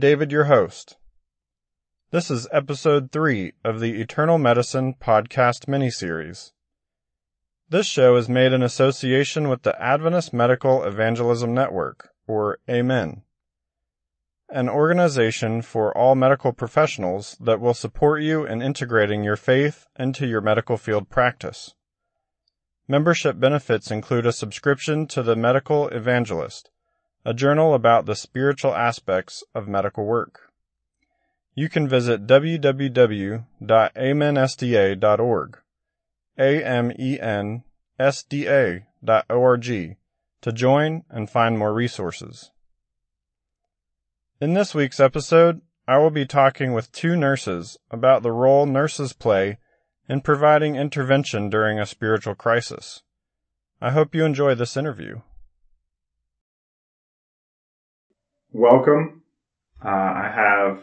David, your host. This is episode three of the Eternal Medicine podcast miniseries. This show is made in association with the Adventist Medical Evangelism Network, or AMEN, an organization for all medical professionals that will support you in integrating your faith into your medical field practice. Membership benefits include a subscription to the Medical Evangelist, a journal about the spiritual aspects of medical work. You can visit www.amensda.org, A-M-E-N-S-D-A dot O-R-G, to join and find more resources. In this week's episode, I will be talking with two nurses about the role nurses play in providing intervention during a spiritual crisis. I hope you enjoy this interview. Welcome. Uh, I have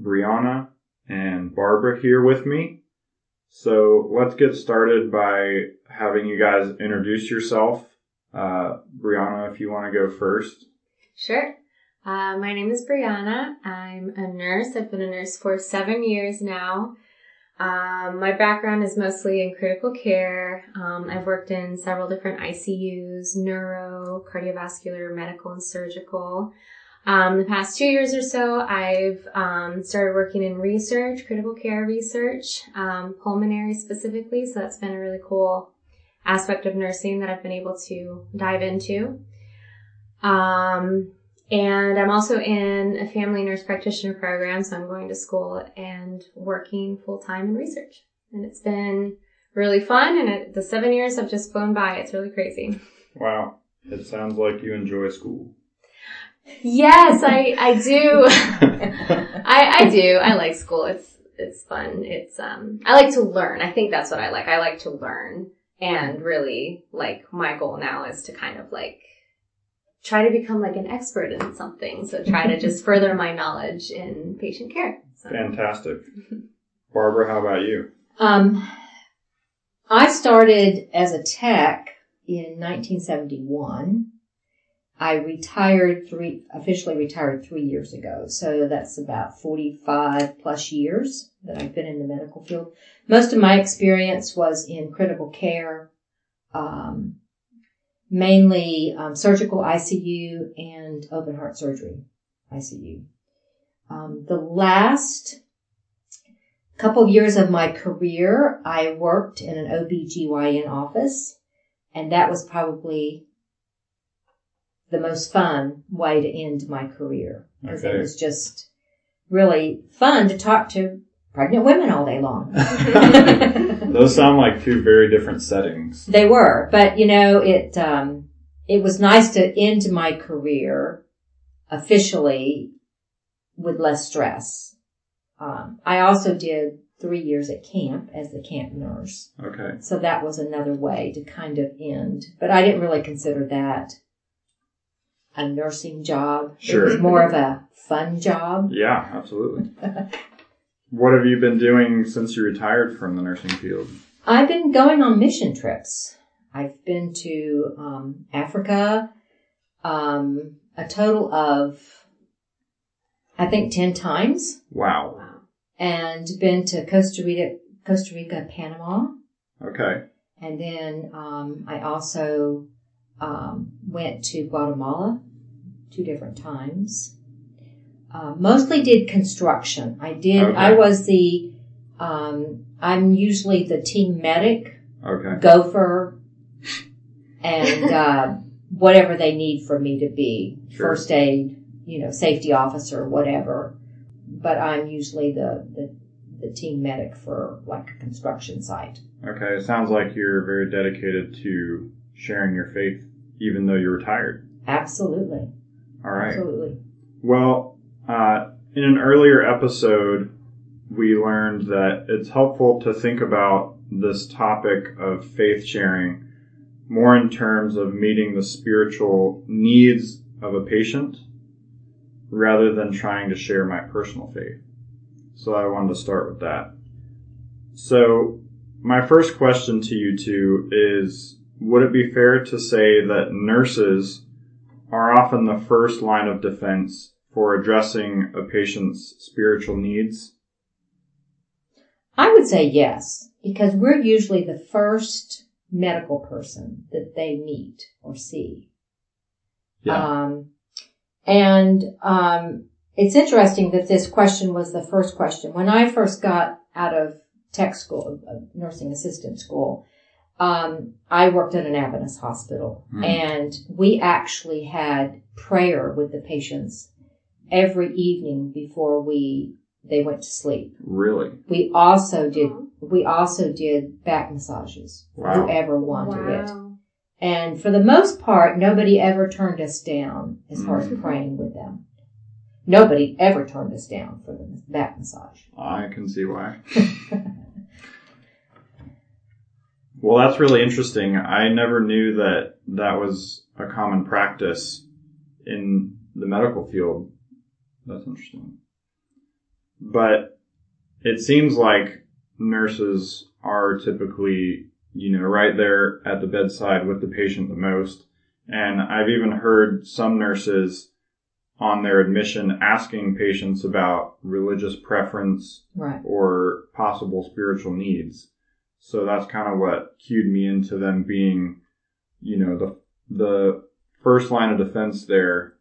Briana and Barbara here with me. So let's get started by having you guys introduce yourself. Uh, Briana, if you want to go first. Sure. Uh, my name is Briana. I'm a nurse. I've been a nurse for seven years now. Um, my background is mostly in critical care. Um, I've worked in several different ICUs, neuro, cardiovascular, medical, and surgical. Um, the past two years or so, I've um, started working in research, critical care research, um, pulmonary specifically. So that's been a really cool aspect of nursing that I've been able to dive into. Um, and I'm also in a family nurse practitioner program, so I'm going to school and working full time in research. And it's been really fun, and it, the seven years have just flown by. It's really crazy. Wow. It sounds like you enjoy school. Yes, I, I do. I, I do. I like school. It's, it's fun. It's, um, I like to learn. I think that's what I like. I like to learn. And really, like, my goal now is to kind of like try to become like an expert in something. So try to just further my knowledge in patient care. So. Fantastic. Barbara, how about you? Um, I started as a tech in 1971. I retired three, officially retired three years ago. So that's about 45 plus years that I've been in the medical field. Most of my experience was in critical care, um, mainly um, surgical ICU and open heart surgery ICU. Um, the last couple of years of my career, I worked in an OBGYN office, and that was probably the most fun way to end my career because Okay. it was just really fun to talk to pregnant women all day long. Those sound like two very different settings. They were, but you know, it um, it was nice to end my career officially with less stress. Um, I also did three years at camp as the camp nurse, Okay. so that was another way to kind of end. But I didn't really consider that a nursing job. It Sure. was more of a fun job. Yeah, absolutely. what have you been doing since you retired from the nursing field? I've been going on mission trips. I've been to um, Africa, um, a total of, I think, ten times, Wow. Wow. and been to Costa Rica, Costa Rica, Panama, Okay. and then um, I also um, went to Guatemala two different times. Uh, mostly did construction. I did. Okay. I was the. Um, I'm usually the team medic Okay. gopher and uh, whatever they need for me to be Sure. first aid you know safety officer whatever but i'm usually the, the the team medic for like a construction site Okay. It sounds like you're very dedicated to sharing your faith, even though you're retired. absolutely All right. absolutely Well, uh, in an earlier episode, we learned that it's helpful to think about this topic of faith sharing more in terms of meeting the spiritual needs of a patient rather than trying to share my personal faith. So I wanted to start with that. So my first question to you two is, would it be fair to say that nurses are often the first line of defense for addressing a patient's spiritual needs? I would say yes, because we're usually the first medical person that they meet or see. Yeah. Um, and um, it's interesting that this question was the first question. When I first got out of tech school, nursing assistant school, um, I worked at an Adventist hospital, Hmm. and we actually had prayer with the patients every evening before we they went to sleep. Really? We also did we also did back massages Wow. whoever wanted it. And for the most part, nobody ever turned us down as far as Mhm. praying with them. Nobody ever turned us down for the back massage. I can see why. Well, that's really interesting. I never knew that that was a common practice in the medical field. That's interesting. But it seems like nurses are typically, you know, right there at the bedside with the patient the most. And I've even heard some nurses on their admission asking patients about religious preference Right. or possible spiritual needs. So that's kind of what cued me into them being, you know, the the first line of defense there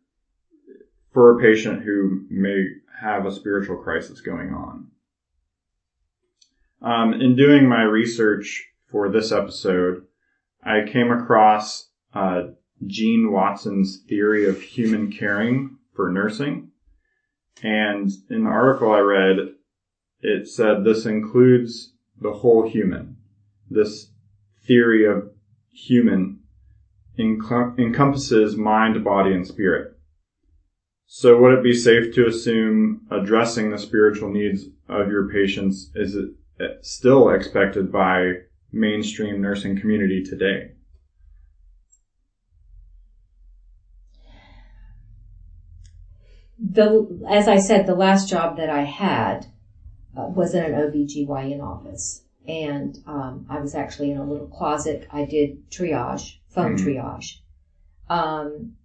for a patient who may have a spiritual crisis going on. Um, in doing my research for this episode, I came across uh, Jean Watson's theory of human caring for nursing. And in the article I read, it said this includes the whole human. This theory of human encom- encompasses mind, body, and spirit. So would it be safe to assume addressing the spiritual needs of your patients is it still expected by mainstream nursing community today? The, as I said, the last job that I had uh, was in an OBGYN office. And um, I was actually in a little closet. I did triage, phone Mhm. triage. Um,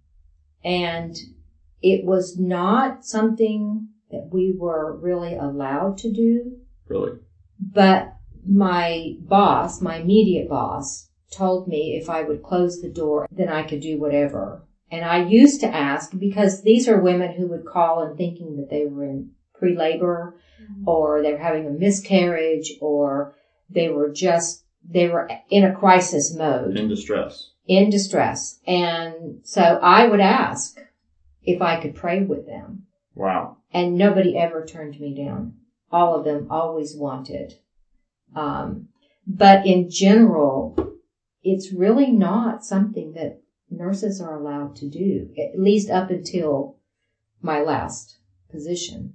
and it was not something that we were really allowed to do. Really? But my boss, my immediate boss, told me if I would close the door, then I could do whatever. And I used to ask because these are women who would call and thinking that they were in pre-labor or they were having a miscarriage or they were just, they were in a crisis mode In distress. in distress. And so I would ask if I could pray with them Wow. and nobody ever turned me down. All of them always wanted. Um, but in general, it's really not something that nurses are allowed to do, at least up until my last position.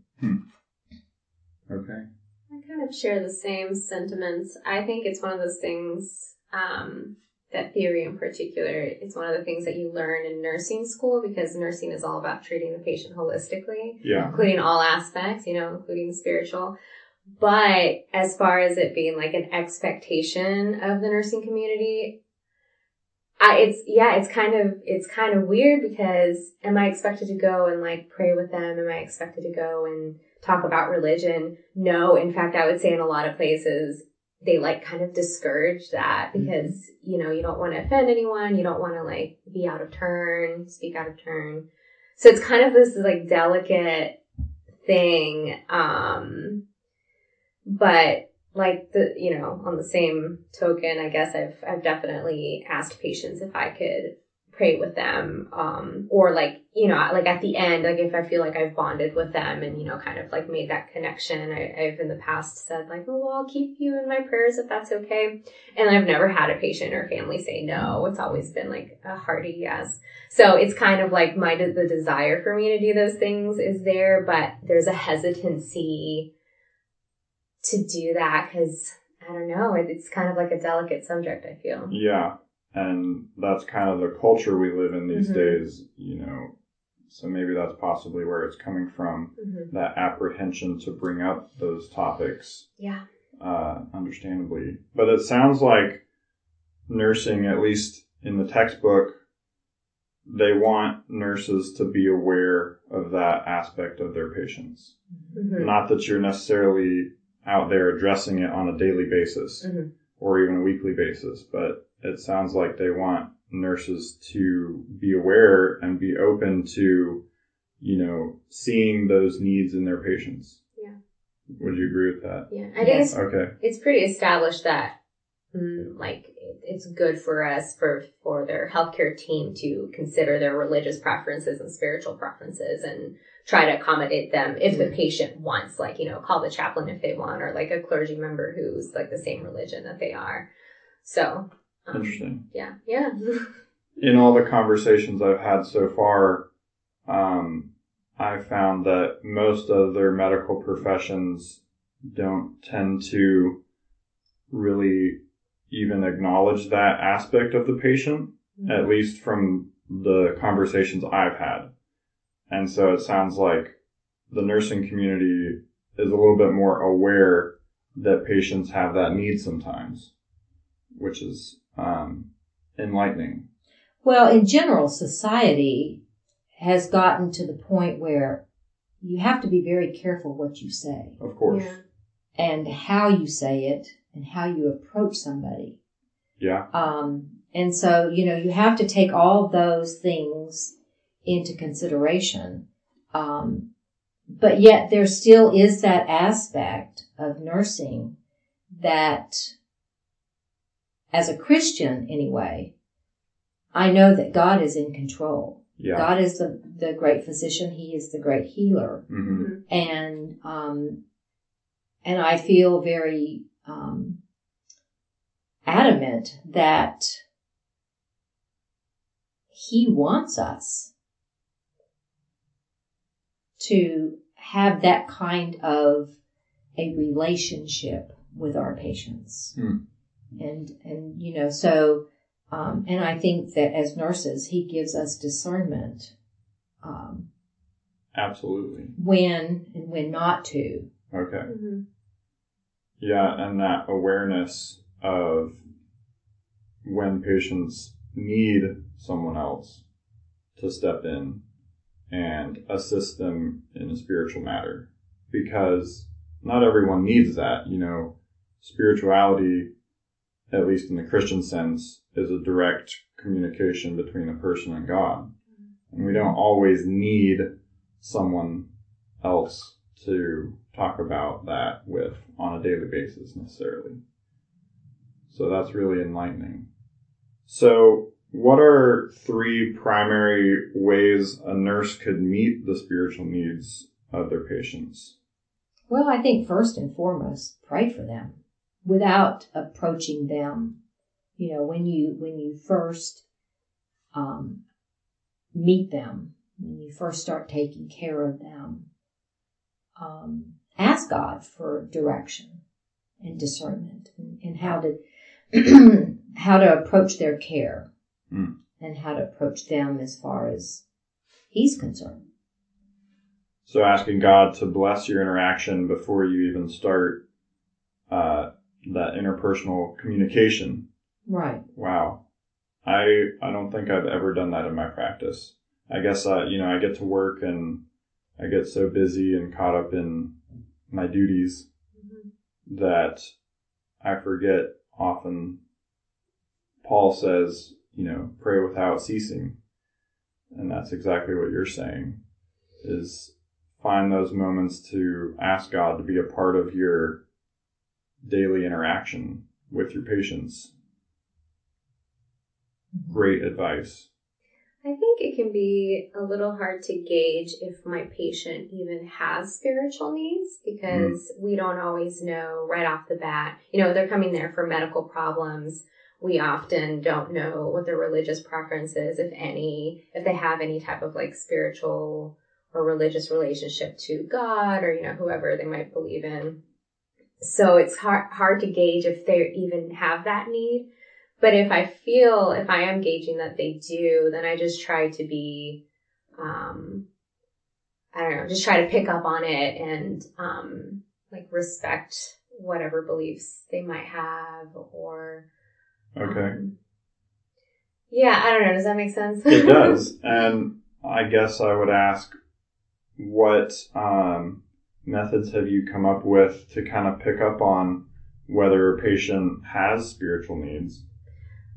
Okay. I kind of share the same sentiments. I think it's one of those things, um, that theory in particular, it's one of the things that you learn in nursing school because nursing is all about treating the patient holistically, Yeah. including all aspects, you know, including the spiritual. But as far as it being like an expectation of the nursing community, I, it's, yeah, it's kind of, it's kind of weird because am I expected to go and like pray with them? Am I expected to go and talk about religion? No. In fact, I would say in a lot of places, they like kind of discourage that because, you know, you don't want to offend anyone. You don't want to like be out of turn, speak out of turn. So it's kind of this like delicate thing. Um, but like the, you know, on the same token, I guess I've, I've definitely asked patients if I could pray with them, um, or like, you know, like at the end, like if I feel like I've bonded with them and, you know, kind of like made that connection, I, I've in the past said like, oh, well, I'll keep you in my prayers if that's okay. And I've never had a patient or family say no. It's always been like a hearty yes. So it's kind of like my, the desire for me to do those things is there, but there's a hesitancy to do that because I don't know, it, it's kind of like a delicate subject, I feel. Yeah. And that's kind of the culture we live in these Mhm. days, you know. So maybe that's possibly where it's coming from. hmm That apprehension to bring up those topics, Yeah. uh, understandably. But it sounds like nursing, at least in the textbook, they want nurses to be aware of that aspect of their patients. Mhm. Not that you're necessarily out there addressing it on a daily basis Mhm. Or even a weekly basis, but it sounds like they want nurses to be aware and be open to, you know, seeing those needs in their patients. Yeah. Would you agree with that? Yeah, I think Yes. it's Okay. it's pretty established that mm, like it's good for us for for their healthcare team to consider their religious preferences and spiritual preferences and try to accommodate them if the patient wants like you know call the chaplain if they want or like a clergy member who's like the same religion that they are. So um, Interesting. yeah yeah. In all the conversations I've had so far, um, I found that most of their medical professions don't tend to really even acknowledge that aspect of the patient, at least from the conversations I've had. And so it sounds like the nursing community is a little bit more aware that patients have that need sometimes, which is um, enlightening. Well, in general, society has gotten to the point where you have to be very careful what you say Of course. yeah and how you say it and how you approach somebody. Yeah. Um, and so, you know, you have to take all those things into consideration. Um, but yet there still is that aspect of nursing that as a Christian anyway, I know that God is in control. Yeah. God is the, the great physician. He is the great healer. hmm Mhm. And, um, and I feel very, um, adamant that he wants us to have that kind of a relationship with our patients. Hmm. And, and, you know, so, um, and I think that as nurses, he gives us discernment, um, Absolutely. when and when not to. Okay. Mhm. Yeah, and that awareness of when patients need someone else to step in and assist them in a spiritual matter. Because not everyone needs that, you know, spirituality, at least in the Christian sense, is a direct communication between a person and God. And we don't always need someone else to talk about that with on a daily basis necessarily. So that's really enlightening. So what are three primary ways a nurse could meet the spiritual needs of their patients? Well, I think first and foremost, pray for them without approaching them. You know, when you, when you first, um, meet them, when you first start taking care of them, um, ask God for direction and discernment and, and how to, how to approach their care Mm. and how to approach them as far as He's concerned. So asking God to bless your interaction before you even start uh, that interpersonal communication. Right. Wow. I I don't think I've ever done that in my practice. I guess uh, you know, I get to work and I get so busy and caught up in my duties Mhm. that I forget often Paul says, you know, pray without ceasing. And that's exactly what you're saying is find those moments to ask God to be a part of your daily interaction with your patients. Great advice. I think it can be a little hard to gauge if my patient even has spiritual needs because mm-hmm. we don't always know right off the bat. You know, they're coming there for medical problems. We often don't know what their religious preference is, if any, if they have any type of like spiritual or religious relationship to God or, you know, whoever they might believe in. So it's hard, hard to gauge if they even have that need. But if I feel, if I am gauging that they do, then I just try to be, um, I don't know, just try to pick up on it and, um, like respect whatever beliefs they might have or, Okay. um, Yeah, I don't know. Does that make sense? It does. and I guess I would ask what um, methods have you come up with to kind of pick up on whether a patient has spiritual needs?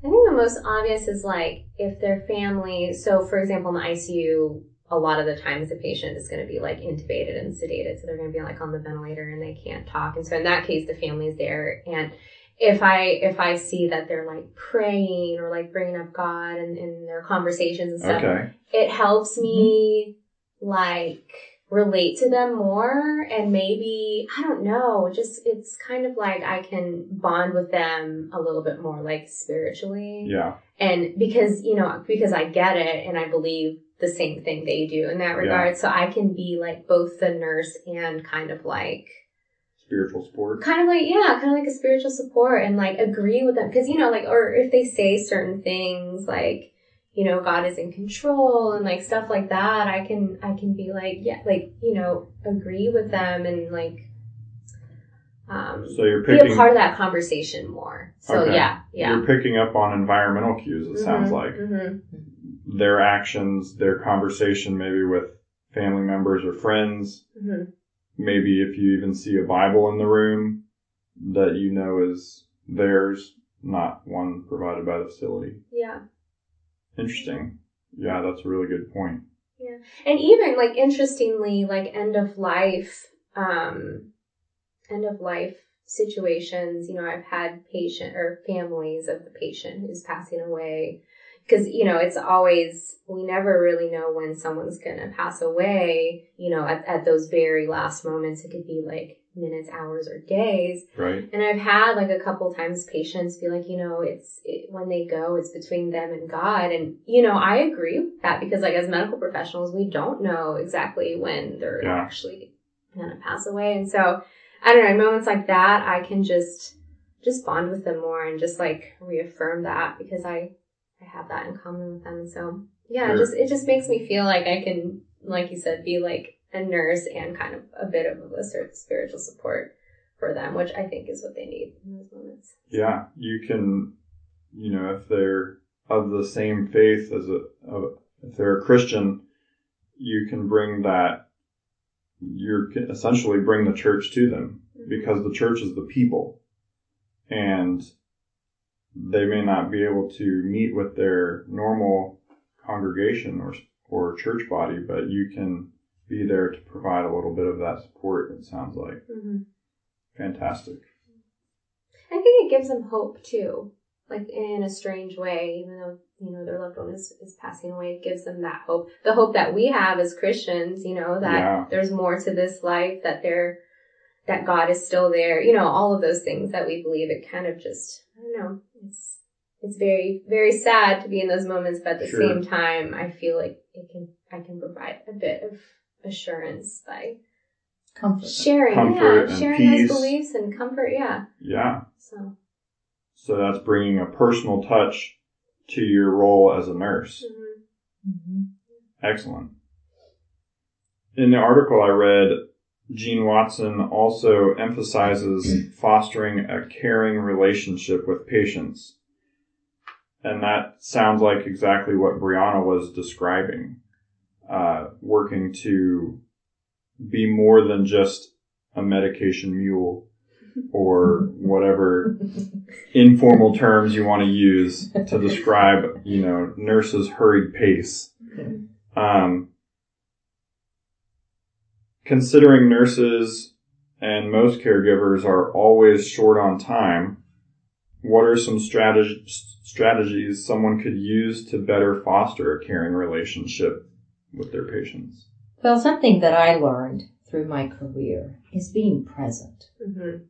I think the most obvious is like if their family, so for example, in the ICU, a lot of the times the patient is going to be like intubated and sedated. So they're going to be like on the ventilator and they can't talk. And so in that case, the family's there. And if I, if I see that they're like praying or like bringing up God and in their conversations and stuff, Okay. it helps me mm-hmm. like relate to them more and maybe I don't know, just it's kind of like I can bond with them a little bit more like spiritually. Yeah. And because, you know, because I get it and I believe the same thing they do in that regard. So I can be like both the nurse and kind of like Spiritual support. kind of like yeah kind of like a spiritual support and like agree with them because you know like or if they say certain things like you know god is in control and like stuff like that i can i can be like yeah like you know agree with them and like um So you're be a part of that conversation more so Okay. yeah yeah you're picking up on environmental cues, it sounds Mhm, like. mhm. Their actions, their conversation maybe with family members or friends, Mhm. maybe if you even see a Bible in the room that you know is theirs, not one provided by the facility. yeah Interesting. Yeah, that's a really good point. Yeah. And even like interestingly, like end of life, um, end of life situations, you know, I've had patient or families of the patient who's passing away. Cause, you know, it's always, we never really know when someone's gonna pass away, you know, at, at those very last moments. It could be like minutes, hours, or days. Right? And I've had like a couple times patients be like, you know, it's it, when they go, it's between them and God. And you know, I agree with that because like as medical professionals, we don't know exactly when they're Yeah. actually gonna pass away. And so I don't know, in moments like that, I can just just bond with them more and just like reaffirm that because I I have that in common with them. And so yeah, Sure. it just it just makes me feel like I can, like you said, be like a nurse and kind of a bit of a sort of spiritual support for them, which I think is what they need in those moments. Yeah, you can, you know, if they're of the same faith as a, of, if they're a Christian, you can bring that, you can essentially bring the church to them mm-hmm. because the church is the people and they may not be able to meet with their normal congregation or, or church body, but you can be there to provide a little bit of that support, it sounds like. hmm Fantastic. I think it gives them hope too, like in a strange way, even though, you know, their loved one is, is passing away, it gives them that hope. The hope that we have as Christians, you know, that Yeah. there's more to this life, that there, that God is still there, you know, all of those things that we believe, it kind of just, I don't know, it's, it's very, very sad to be in those moments, but at the Sure. same time, I feel like it can, I can provide a bit of assurance by Comfort. sharing, Comfort yeah, and sharing peace. those beliefs and comfort, yeah. Yeah. So, So that's bringing a personal touch to your role as a nurse. mhm. Mhm. Excellent. In the article I read, Jean Watson also emphasizes fostering a caring relationship with patients. And that sounds like exactly what Briana was describing. Uh, working to be more than just a medication mule or whatever informal terms you want to use to describe, you know, nurses' hurried pace. Um, considering nurses and most caregivers are always short on time, what are some strateg- strategies someone could use to better foster a caring relationship with their patients? Well, something that I learned through my career is being present. Mhm.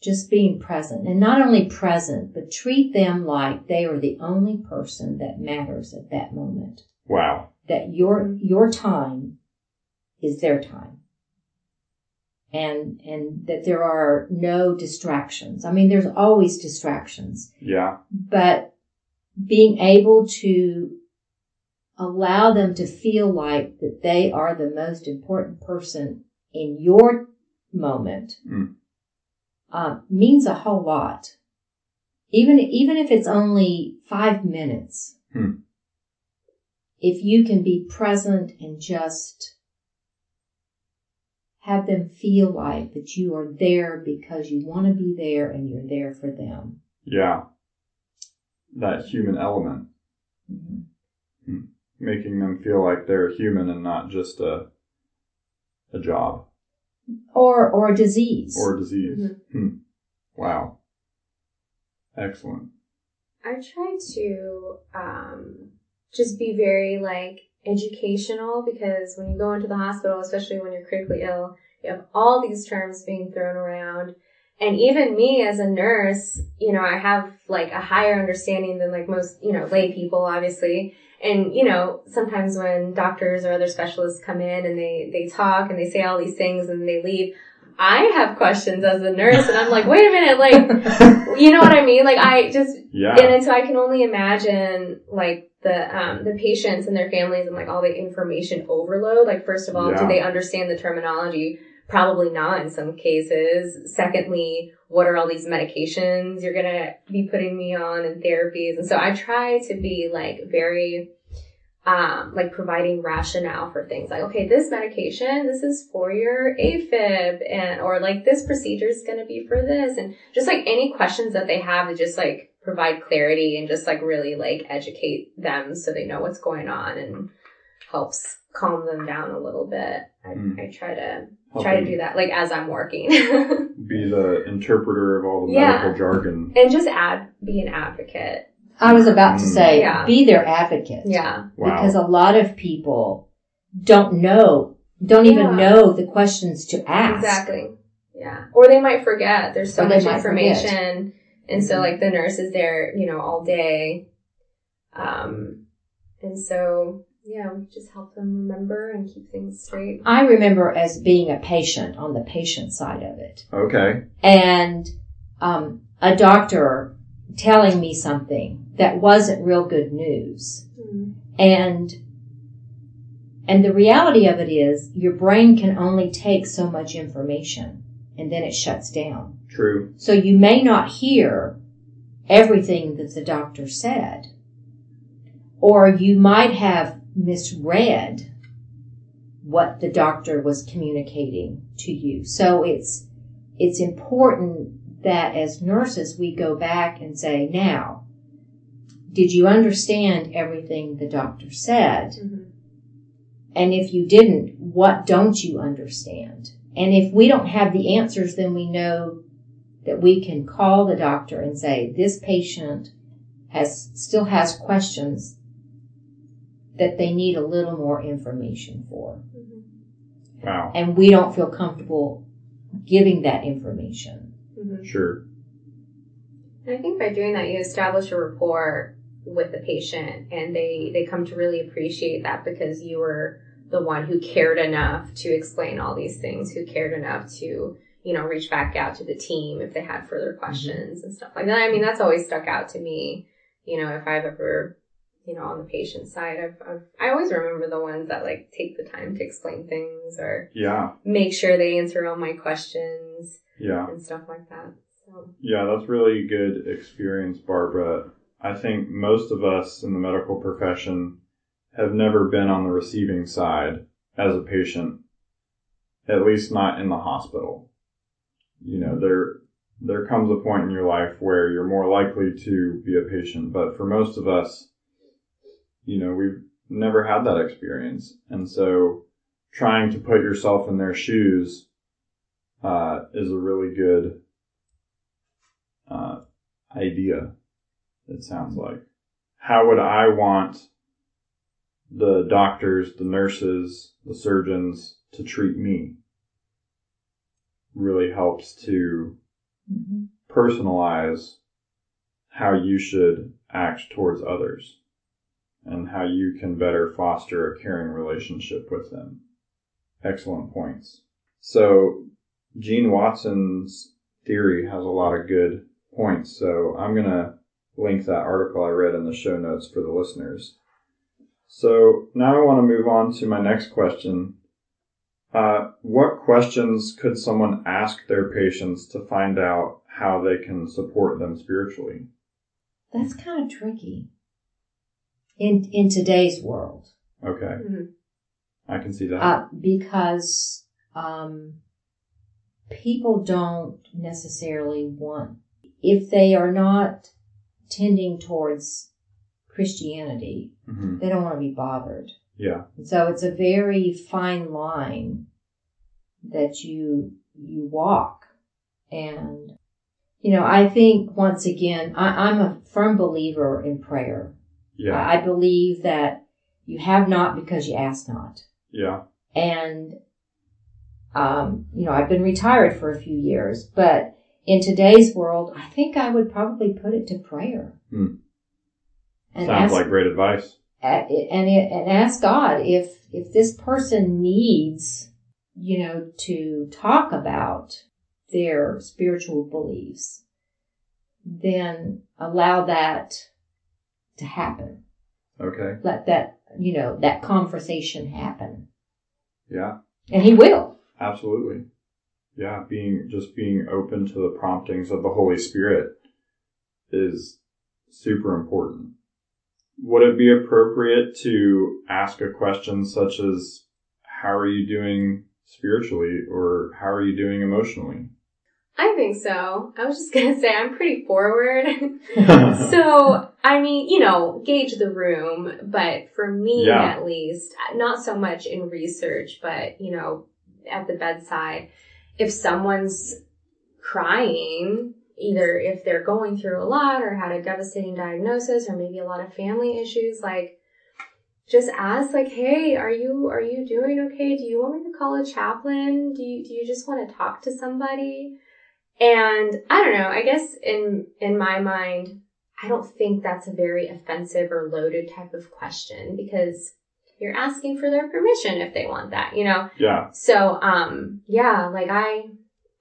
Just being present. And not only present, but treat them like they are the only person that matters at that moment. Wow. That your, your time is their time. And, and that there are no distractions. I mean, there's always distractions, Yeah. but being able to allow them to feel like that they are the most important person in your moment Mm. uh, means a whole lot. Even even if it's only five minutes, Hmm. If you can be present and just have them feel like that you are there because you want to be there and you're there for them. Yeah. That human element. Mhm. Making them feel like they're human and not just a, a job Or, or a disease. or a disease. Mhm. Hmm. Wow. Excellent. I try to um, just be very like educational because when you go into the hospital, especially when you're critically ill, you have all these terms being thrown around. And even me as a nurse, you know, I have like a higher understanding than like most, you know, lay people, obviously. And, you know, sometimes when doctors or other specialists come in and they, they talk and they say all these things and they leave, I have questions as a nurse and I'm like, wait a minute, like, you know what I mean? Like I just Yeah. and so I can only imagine like the um the patients and their families and like all the information overload. Like first of all, Yeah. do they understand the terminology? Probably not in some cases. Secondly, what are all these medications you're gonna be putting me on and therapies? And so I try to be like very um, like providing rationale for things like, okay, this medication, this is for your AFib and, or like this procedure is going to be for this. And just like any questions that they have to just like provide clarity and just like really like educate them so they know what's going on and helps calm them down a little bit. I, Mm. I try to, try to do that like as I'm working Be the interpreter of all the Yeah. medical jargon. and just add, be an advocate. I was about to Mm. say, Yeah. be their advocate. Yeah. Wow. Because a lot of people don't know, don't even Yeah. know the questions to ask. Exactly. Yeah. Or they might forget. There's so Or much might forget. information. And so Mhm. like the nurse is there, you know, all day. Um, and so, yeah, we just help them remember and keep things straight. I remember as being a patient on the patient side of it. Okay. and um, a doctor telling me something that wasn't real good news. And and the reality of it is your brain can only take so much information and then it shuts down. True. So you may not hear everything that the doctor said. Or you might have misread what the doctor was communicating to you. So it's it's important that as nurses we go back and say, now, did you understand everything the doctor said? Mhm. And if you didn't, what don't you understand? And if we don't have the answers, then we know that we can call the doctor and say, this patient has, still has questions that they need a little more information for. Mhm. Wow. And we don't feel comfortable giving that information. Mhm. Sure. And I think by doing that, you establish a rapport with the patient and they, they come to really appreciate that because you were the one who cared enough to explain all these things, who cared enough to, you know, reach back out to the team if they had further questions and stuff like that. I mean, that's always stuck out to me, you know, if I've ever, you know, on the patient side, I've, I've I always remember the ones that like take the time to explain things or Yeah. make sure they answer all my questions Yeah. and stuff like that. So, Yeah, that's really good experience, Barbara. I think most of us in the medical profession have never been on the receiving side as a patient, at least not in the hospital. You know, there, there comes a point in your life where you're more likely to be a patient, but for most of us, you know, we've never had that experience. And so trying to put yourself in their shoes, uh, is a really good, uh, idea. It sounds like. How would I want the doctors, the nurses, the surgeons to treat me? Really helps to personalize how you should act towards others and how you can better foster a caring relationship with them. Excellent points. So, Jean Watson's theory has a lot of good points, so I'm going to link that article I read in the show notes for the listeners. So, now I want to move on to my next question. Uh, what questions could someone ask their patients to find out how they can support them spiritually? That's kind of tricky. In in today's world, Okay. Mhm. I can see that. uh, because um, people don't necessarily want if they are not tending towards Christianity, hmm they don't want to be bothered. Yeah. So it's a very fine line that you you walk. And you know, I think once again, I, I'm a firm believer in prayer. Yeah. I believe that you have not because you ask not. yeah. And um, you know, I've been retired for a few years, but in today's world, I think I would probably put it to prayer. Hmm. And Sounds ask, like great advice. and and ask God if if this person needs, you know, to talk about their spiritual beliefs, then allow that to happen. Okay. Let that you know that conversation happen, Yeah. and He will. Absolutely. Yeah. Being, just being open to the promptings of the Holy Spirit is super important. Would it be appropriate to ask a question such as, how are you doing spiritually or how are you doing emotionally? I think so. I was just gonna say I'm pretty forward. so, I mean, you know, gauge the room, but for me Yeah. at least, not so much in research, but, you know, at the bedside, if someone's crying, either if they're going through a lot or had a devastating diagnosis or maybe a lot of family issues, like, just ask like, hey, are you, are you doing okay? Do you want me to call a chaplain? Do you, do you just want to talk to somebody? And I don't know, I guess in, in my mind, I don't think that's a very offensive or loaded type of question because you're asking for their permission if they want that, you know? yeah. So, um, yeah, like I,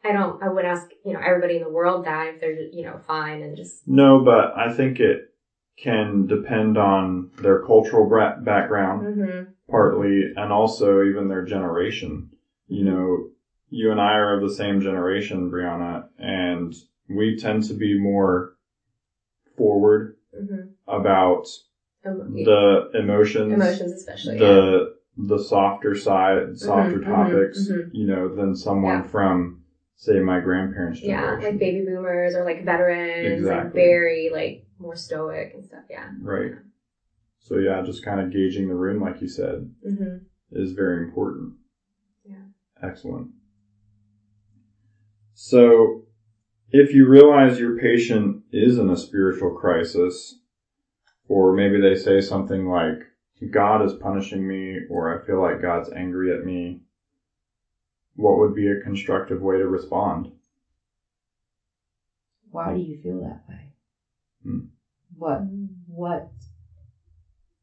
I don't, I would ask, you know, everybody in the world that if they're, you know, fine and just, No, but I think it can depend on their cultural background. mm-hmm, partly, and also even their generation. You know, you and I are of the same generation, Briana, and we tend to be more forward mm-hmm. about Emo- the emotions, emotions especially. yeah. the the softer side, softer Mhm, mhm, topics, mhm. you know, than someone Yeah. from, say, my grandparents' generation. Yeah, like baby boomers or like veterans, like Exactly. very like more stoic and stuff. Yeah. Right. So yeah, just kind of gauging the room, like you said, Mm-hmm. is very important. Yeah. Excellent. So, if you realize your patient is in a spiritual crisis, or maybe they say something like, God is punishing me, or I feel like God's angry at me, what would be a constructive way to respond? Why do you feel that way? Hmm. What what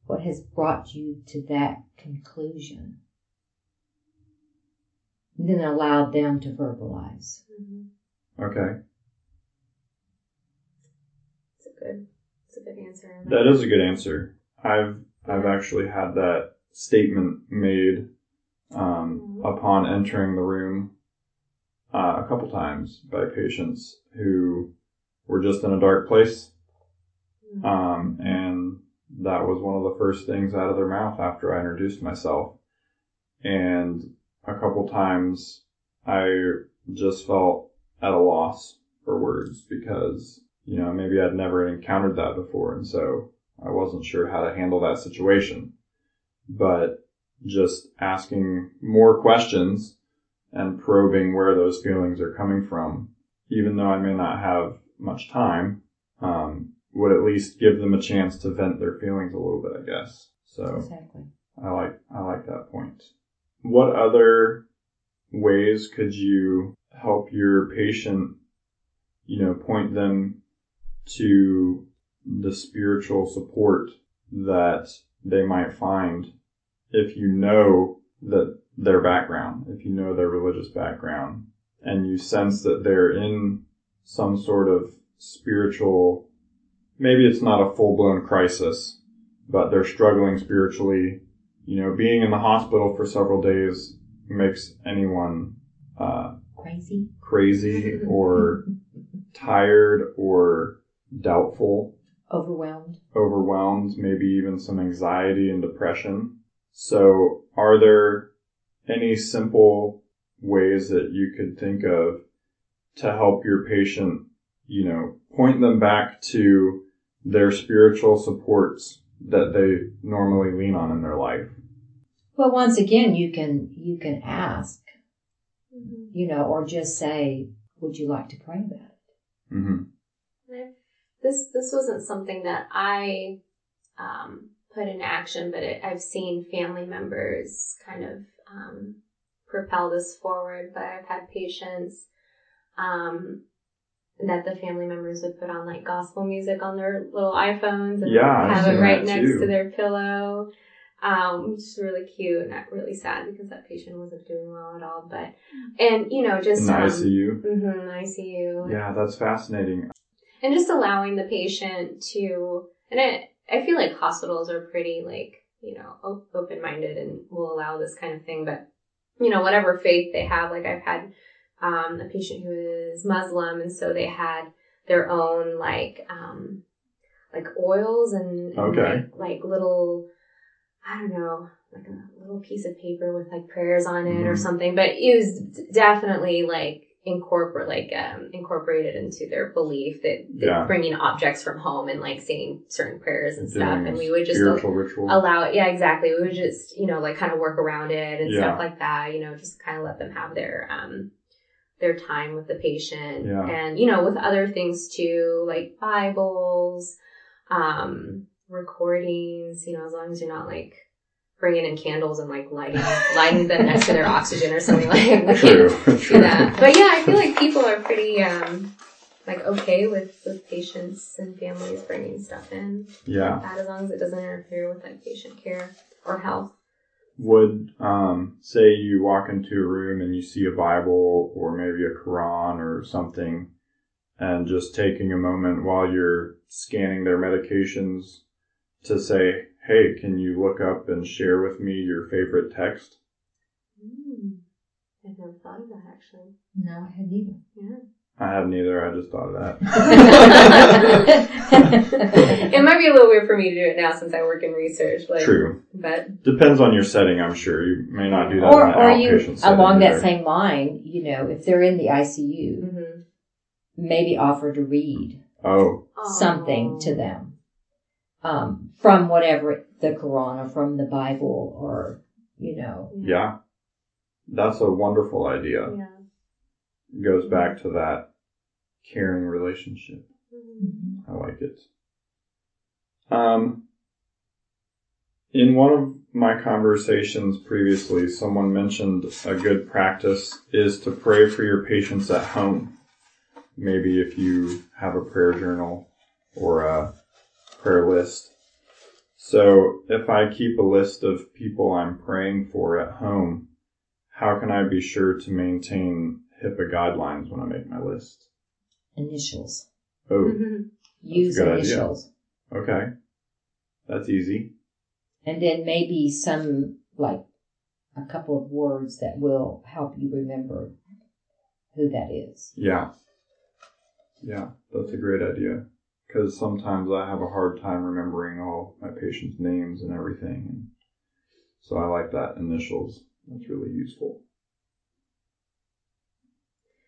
what has brought you to that conclusion? And then allow them to verbalize. Mm-hmm. Okay. It's a good, it's a good answer. That is a good answer. I've I've actually had that statement made um, Mhm. upon entering the room uh, a couple times by patients who were just in a dark place, Mhm. um, and that was one of the first things out of their mouth after I introduced myself. And a couple times I just felt at a loss for words because you know maybe I'd never encountered that before, and so I wasn't sure how to handle that situation. But just asking more questions and probing where those feelings are coming from, even though I may not have much time, um, would at least give them a chance to vent their feelings a little bit, I guess. So Exactly. I like I like that point. What other ways could you help your patient, you know, point them to the spiritual support that they might find if you know that their background, if you know their religious background, and you sense that they're in some sort of spiritual, maybe it's not a full blown crisis, but they're struggling spiritually. You know, being in the hospital for several days makes anyone uh, Crazy. crazy or tired or doubtful. Overwhelmed. overwhelmed, maybe even some anxiety and depression. So are there any simple ways that you could think of to help your patient, you know, point them back to their spiritual supports that they normally lean on in their life? Well, once again, you can, you can ask, Mhm. you know, or just say, would you like to pray about it? Mm-hmm. This this wasn't something that I um, put in action, but it, I've seen family members kind of um, propel this forward. But I've had patients um, that the family members would put on like gospel music on their little iPhones and Yeah, I've it right next too. to their pillow. Um, which is really cute and not really sad because that patient wasn't doing well at all. But and you know just In um, ICU? hmm ICU Yeah, that's fascinating. And just allowing the patient to and I I feel like hospitals are pretty like you know open minded and will allow this kind of thing, but you know whatever faith they have. Like I've had um, a patient who is Muslim, and so they had their own like um, like oils and, and, Okay. like, like little I don't know like a little piece of paper with like prayers on it or Mhm. something. But it was definitely like incorporate like um incorporated into their belief that, that Yeah. bringing objects from home and like saying certain prayers and stuff Doing and we would just ritual. allow it yeah exactly we would just you know like kind of work around it and Yeah. stuff like that you know just kind of let them have their um their time with the patient Yeah. and you know with other things too like bibles um recordings you know as long as you're not like bringing in candles and like lighting lighting them next to their oxygen or something like we True. True. that but yeah i feel like people are pretty um like okay with with patients and families bringing stuff in Yeah. like that as long as it doesn't interfere with like patient care or health. Would, um, say you walk into a room and you see a Bible or maybe a Quran or something and just taking a moment while you're scanning their medications to say, hey, can you look up and share with me your favorite text? Mm. I've never thought of that actually. No, I hadn't either. Yeah. I haven't either. I just thought of that. it might be a little weird for me to do it now since I work in research. Like, True. But Depends on your setting, I'm sure. You may not do that or, in an or you, outpatient setting along that either. same line, you know, if they're in the ICU, mm-hmm. maybe offer to read Oh, something to them. Um, from whatever, the Quran or from the Bible or, you know, yeah. That's a wonderful idea. Yeah. Goes back to that caring relationship. Mhm. I like it. Um, in one of my conversations previously, someone mentioned a good practice is to pray for your patients at home. Maybe if you have a prayer journal or a prayer list. So if I keep a list of people I'm praying for at home, how can I be sure to maintain HIPAA guidelines when I make my list? initials. Oh, Mhm. Use good idea. initials. okay. That's easy. And then maybe some, like, a couple of words that will help you remember who that is. Yeah. Yeah, that's a great idea. Because sometimes I have a hard time remembering all my patients' names and everything. And so I like that initials. That's really useful.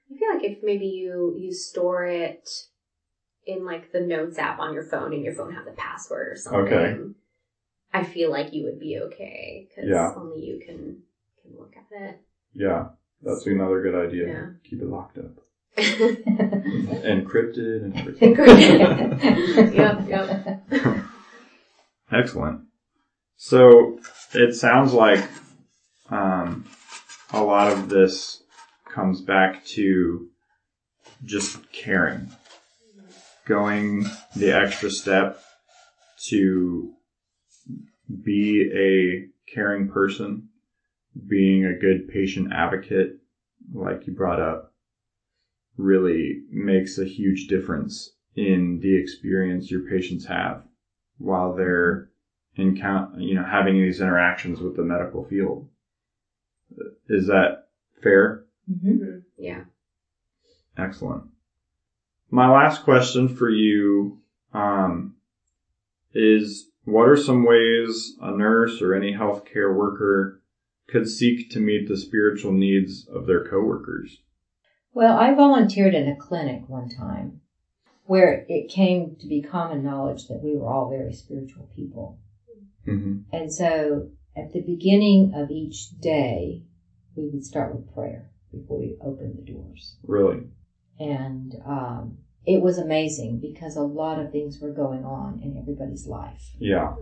I feel like if maybe you you store it in like the notes app on your phone and your phone has a password or something. Okay. I feel like you would be okay because Yeah. only you can can look at it. Yeah, that's another good idea. Yeah. Keep it locked up. Encrypted and everything. yep, yep. Excellent. So it sounds like um, a lot of this comes back to just caring, going the extra step to be a caring person, being a good patient advocate, like you brought up, really makes a huge difference in the experience your patients have while they're in count, you know, having these interactions with the medical field. Is that fair? hmm Mhm. Yeah. Excellent. My last question for you, um, is what are some ways a nurse or any healthcare worker could seek to meet the spiritual needs of their coworkers? Well, I volunteered in a clinic one time where it came to be common knowledge that we were all very spiritual people. Mm-hmm. And so at the beginning of each day, we would start with prayer before we opened the doors. Really? And um, it was amazing because a lot of things were going on in everybody's life. Yeah.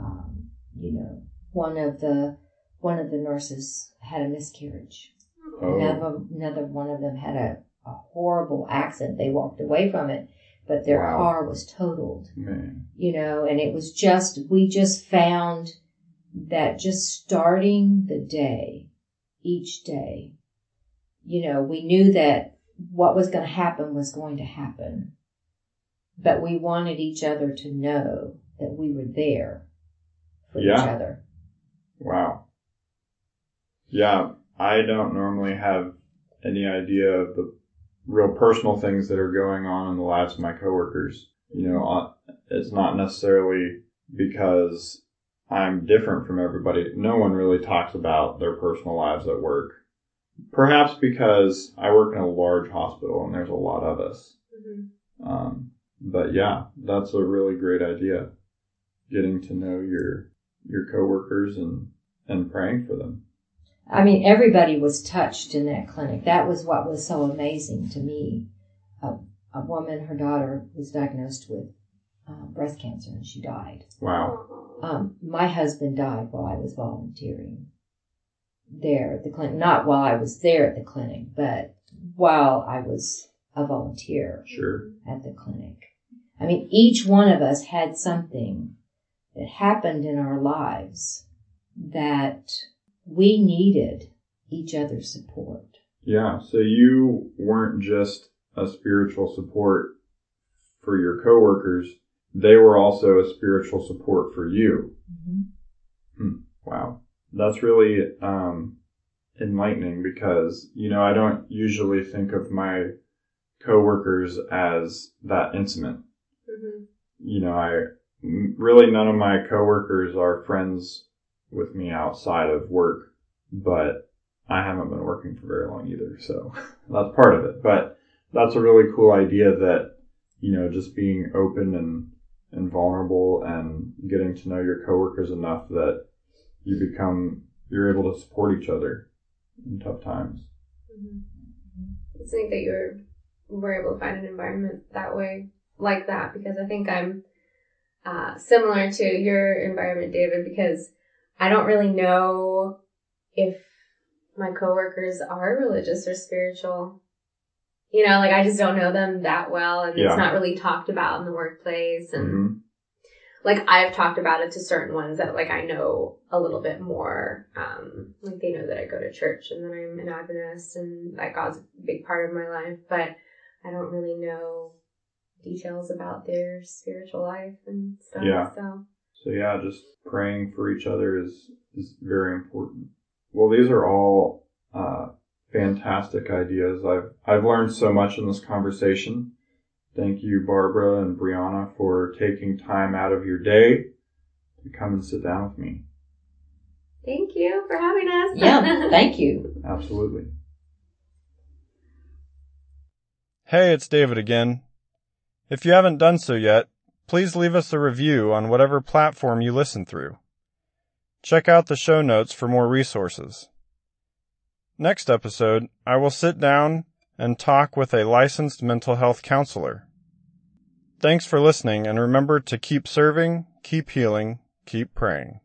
Um, you know, one of the one of the nurses had a miscarriage. Oh. Another, another one of them had a, a horrible accident. They walked away from it, but their Wow. car was totaled. Man. You know, and it was just we just found that just starting the day, each day, you know, we knew that what was going to happen was going to happen, but we wanted each other to know that we were there for each other. Wow. Yeah, I don't normally have any idea of the real personal things that are going on in the lives of my coworkers. You know, uh, it's not necessarily because I'm different from everybody. No one really talks about their personal lives at work. Perhaps because I work in a large hospital and there's a lot of us. Um, but yeah, that's a really great idea. Getting to know your your coworkers and and praying for them. I mean, everybody was touched in that clinic. That was what was so amazing to me. A, a woman, her daughter was diagnosed with uh, breast cancer and she died. Wow. Um, my husband died while I was volunteering there at the clinic. Not while I was there at the clinic, but while I was a volunteer Sure. at the clinic. I mean, each one of us had something that happened in our lives that we needed each other's support. Yeah. So you weren't just a spiritual support for your coworkers; they were also a spiritual support for you. Mm-hmm. Hmm, wow. That's really um, enlightening because, you know, I don't usually think of my coworkers as that intimate. Mm-hmm. You know, I really none of my coworkers are friends with me outside of work, but I haven't been working for very long either. So that's part of it. But that's a really cool idea that, you know, just being open and, and vulnerable and getting to know your coworkers enough that you become you're able to support each other in tough times. It's neat that you were, were able to find an environment that way, like that, because I think I'm uh, similar to your environment, David, because I don't really know if my coworkers are religious or spiritual. You know, like I just don't know them that well, and Yeah. it's not really talked about in the workplace. And Mhm. like I've talked about it to certain ones that like I know a little bit more. Um, like they know that I go to church and that I'm an Adventist and that God's a big part of my life, but I don't really know details about their spiritual life and stuff. Yeah. So So yeah, just praying for each other is is very important. Well, these are all uh, fantastic ideas. I've I've learned so much in this conversation. Thank you, Barbra and Briana, for taking time out of your day to come and sit down with me. thank you for having us. Yeah, thank you. Absolutely. Hey, it's David again. If you haven't done so yet, please leave us a review on whatever platform you listen through. Check out the show notes for more resources. Next episode, I will sit down and talk with a licensed mental health counselor. Thanks for listening and remember to keep serving, keep healing, keep praying.